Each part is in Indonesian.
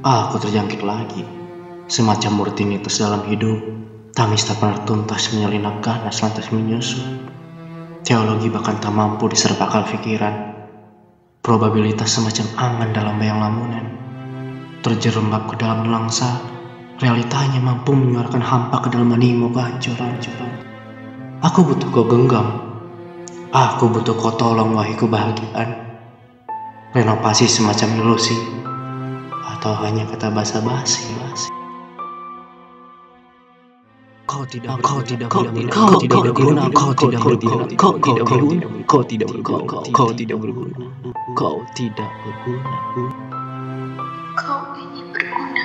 Aku terjangkit lagi. Semacam rutinitas dalam hidup. Tamis tak pernah tuntas menyelinap ganas lantas menyusup. Teologi bahkan tak mampu diserap akal pikiran. Probabilitas semacam angan dalam bayang lamunan. Terjerembab ke dalam langsa, realitanya mampu menyuarakan hampa ke dalam animo kehancuran-hancuran. Aku butuh kau genggam. Aku butuh kau tolong wahai kebahagiaan. Renovasi semacam ilusi atau hanya kata basa-basi. Kau tidak, kau tidak, kau tidak, kau tidak berguna, kau tidak berguna, kau tidak berguna, kau tidak berguna, kau tidak berguna, kau tidak berguna. Kau ini berguna.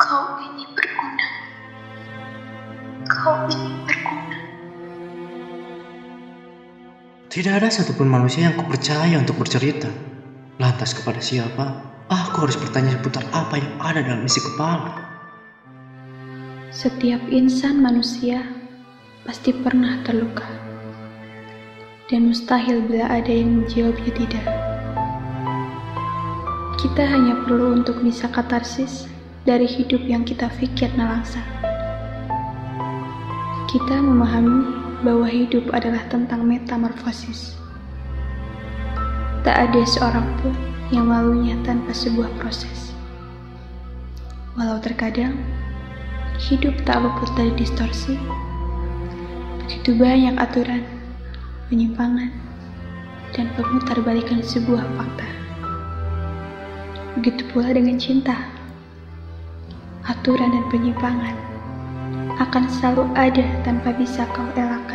Kau ini berguna. Kau ini berguna. Tidak ada satupun manusia yang kupercaya untuk bercerita. Lantas kepada siapa? Aku harus bertanya seputar apa yang ada dalam isi kepala. Setiap insan manusia pasti pernah terluka. Dan mustahil bila ada yang menjawabnya tidak. Kita hanya perlu untuk bisa katarsis dari hidup yang kita pikir nalangsa. Kita memahami bahwa hidup adalah tentang metamorfosis. Tak ada seorang pun yang malunya tanpa sebuah proses. Walau terkadang hidup tak luput dari distorsi. Begitu banyak aturan, penyimpangan, dan pemutar balikan sebuah fakta. Begitu pula dengan cinta. Aturan dan penyimpangan akan selalu ada tanpa bisa kau elak.